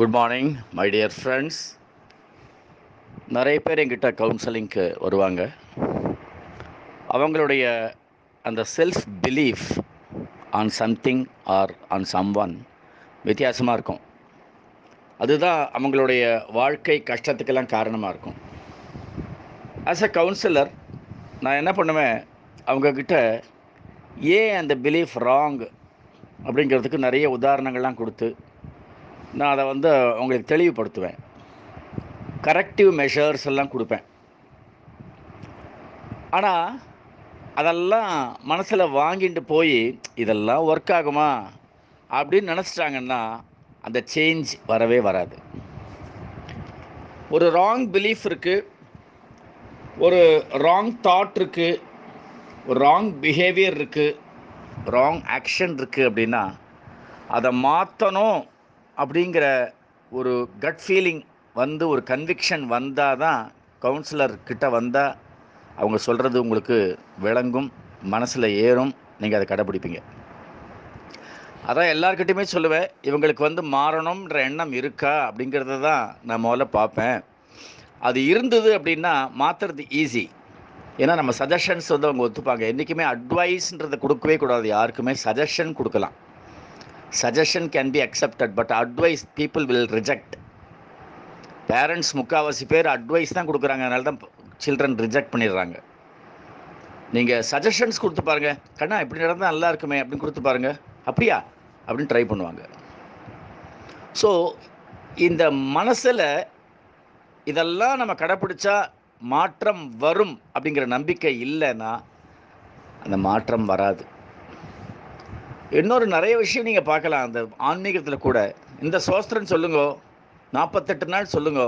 Good morning my dear friends நிறைய பேர் எங்கிட்ட கவுன்சிலிங்க்கு வருவாங்க. அவங்களுடைய அந்த self belief on something or on someone வித்தியாசமாக இருக்கும். அதுதான் அவங்களுடைய வாழ்க்கை கஷ்டத்துக்கெல்லாம் காரணமாக இருக்கும். ஆஸ் அ கவுன்சிலர் நான் என்ன பண்ணுவேன்? அவங்கக்கிட்ட ஏன் அந்த பிலீஃப் ராங் அப்படிங்கிறதுக்கு நிறைய உதாரணங்கள்லாம் கொடுத்து நான் அதை வந்து உங்களுக்கு தெளிவுபடுத்துவேன். கரெக்டிவ் மெஷர்ஸ் எல்லாம் கொடுப்பேன். ஆனால் அதெல்லாம் மனசில் வாங்கிட்டு போய் இதெல்லாம் ஒர்க் ஆகுமா? அப்படின்னு நினச்சிட்டாங்கன்னா அந்த சேஞ்ச் வரவே வராது. ஒரு ராங் பிலீஃப் இருக்குது ஒரு ராங் தாட் இருக்குது ஒரு ராங் பிஹேவியர் இருக்குது ராங் ஆக்ஷன் இருக்குது அப்படின்னா அதை மாற்றணும் அப்படிங்கிற ஒரு கட் ஃபீலிங் வந்து ஒரு கன்விக்ஷன் வந்தால் தான் கவுன்சிலர் கிட்ட வந்தால் அவங்க சொல்கிறது உங்களுக்கு விளங்கும் மனசில் ஏறும் நீங்கள் அதை கடைப்பிடிப்பீங்க. அதான் எல்லாருக்கிட்டையுமே சொல்லுவேன் இவங்களுக்கு வந்து மாறணுன்ற எண்ணம் இருக்கா அப்படிங்கிறத தான் நான் முதல்ல பார்ப்பேன். அது இருந்தது அப்படின்னா மாற்றுறது ஈஸி ஏன்னா நம்ம சஜஷன்ஸ் வந்து அவங்க ஒத்துப்பாங்க. என்றைக்குமே அட்வைஸ்ன்றதை கொடுக்கவே கூடாது. யாருக்குமே சஜஷன் கொடுக்கலாம். Suggestion can be accepted but advice people will reject parents முக்கால்வாசி பேர் அட்வைஸ் தான் கொடுக்குறாங்க. அதனால தான் சில்ட்ரன் ரிஜெக்ட் பண்ணிடுறாங்க. நீங்கள் சஜஷன்ஸ் கொடுத்து பாருங்கள் கண்ணா இப்படி நடந்தால் நல்லா இருக்குமே அப்படின்னு கொடுத்து பாருங்கள் அப்படியா? அப்படின்னு ட்ரை பண்ணுவாங்க. ஸோ இந்த மனசில் இதெல்லாம் நம்ம கடைப்பிடிச்சா மாற்றம் வரும் அப்படிங்கிற நம்பிக்கை இல்லைன்னா அந்த மாற்றம் வராது. இன்னொரு நிறைய விஷயம் நீங்கள் பார்க்கலாம். அந்த ஆன்மீகத்தில் கூட. இந்த சோஸ்திரம் சொல்லுங்க நாற்பத்தெட்டு நாள் சொல்லுங்க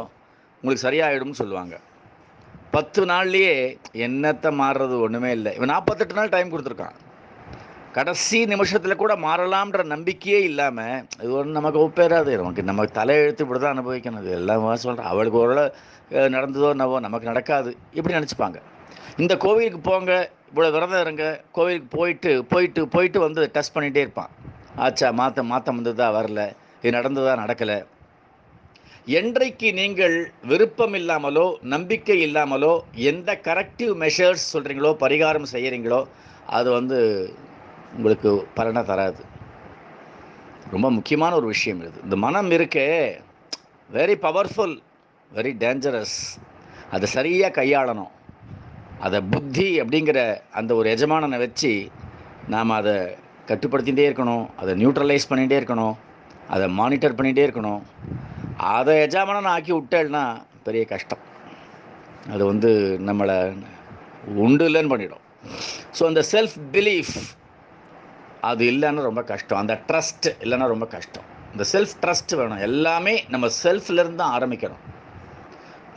உங்களுக்கு சரியாயிடும்னு சொல்லுவாங்க. பத்து நாள்லேயே என்னத்தை மாறுறது ஒன்றுமே இல்லை. இவன் நாற்பத்தெட்டு நாள் டைம் கொடுத்துருக்கான். கடைசி நிமிஷத்தில் கூட மாறலாம்ன்ற நம்பிக்கையே இல்லாமல் இது ஒன்று நமக்கு ஒப்பேறாது. நமக்கு நமக்கு தலையெழுத்து இப்படி தான் அனுபவிக்கணும். இது எல்லாம் சொல்கிறேன் அவளுக்கு ஓரளவு நடந்ததோ என்னவோ நமக்கு நடக்காது. இப்படி நினச்சிப்பாங்க. இந்த கோவிலுக்கு போங்க. இவ்வளோ விரதம் இருங்க கோவிலுக்கு போயிட்டு போயிட்டு போயிட்டு வந்து டெஸ்ட் பண்ணிகிட்டே இருப்பான். ஆச்சா மாற்ற மாற்றம் வந்ததா வரல. இது நடந்ததா நடக்கலை. என்றைக்கு நீங்கள் விருப்பம் இல்லாமலோ நம்பிக்கை இல்லாமலோ எந்த கரெக்டிவ் மெஷர்ஸ் சொல்கிறீங்களோ பரிகாரம் செய்கிறீங்களோ அது வந்து உங்களுக்கு பலனை தராது. ரொம்ப முக்கியமான ஒரு விஷயம் இது. இந்த மனம் இருக்கே வெரி பவர்ஃபுல் வெரி டேஞ்சரஸ் அதை சரியாக கையாளணும். அதை புத்தி அப்படிங்கிற அந்த ஒரு எஜமானனை வச்சு நாம் அதை கட்டுப்படுத்திகிட்டே இருக்கணும் அதை நியூட்ரலைஸ் பண்ணிகிட்டே இருக்கணும் அதை மானிட்டர் பண்ணிகிட்டே இருக்கணும். அதை எஜமானன் ஆக்கி விட்டேன்னா பெரிய கஷ்டம். அது வந்து நம்மளை உண்டு இல்லைன்னு பண்ணிடும். ஸோ அந்த செல்ஃப் பிலீஃப் அது இல்லைன்னா ரொம்ப கஷ்டம். அந்த ட்ரஸ்ட் இல்லைன்னா ரொம்ப கஷ்டம். இந்த செல்ஃப் ட்ரஸ்ட் வேணும். எல்லாமே நம்ம செல்ஃப்லேருந்து தான் ஆரம்பிக்கணும்.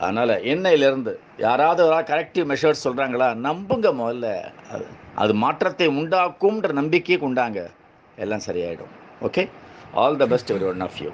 அதனால் என்னையிலேருந்து யாராவது ஒரு கரெக்டிவ் மெஷர்ஸ் சொல்கிறாங்களா நம்புங்க முதல்ல. அது அது மாற்றத்தை உண்டாக்கும்ன்ற நம்பிக்கையை கொண்டாங்க எல்லாம் சரியாயிடும். Okay all the best every one of you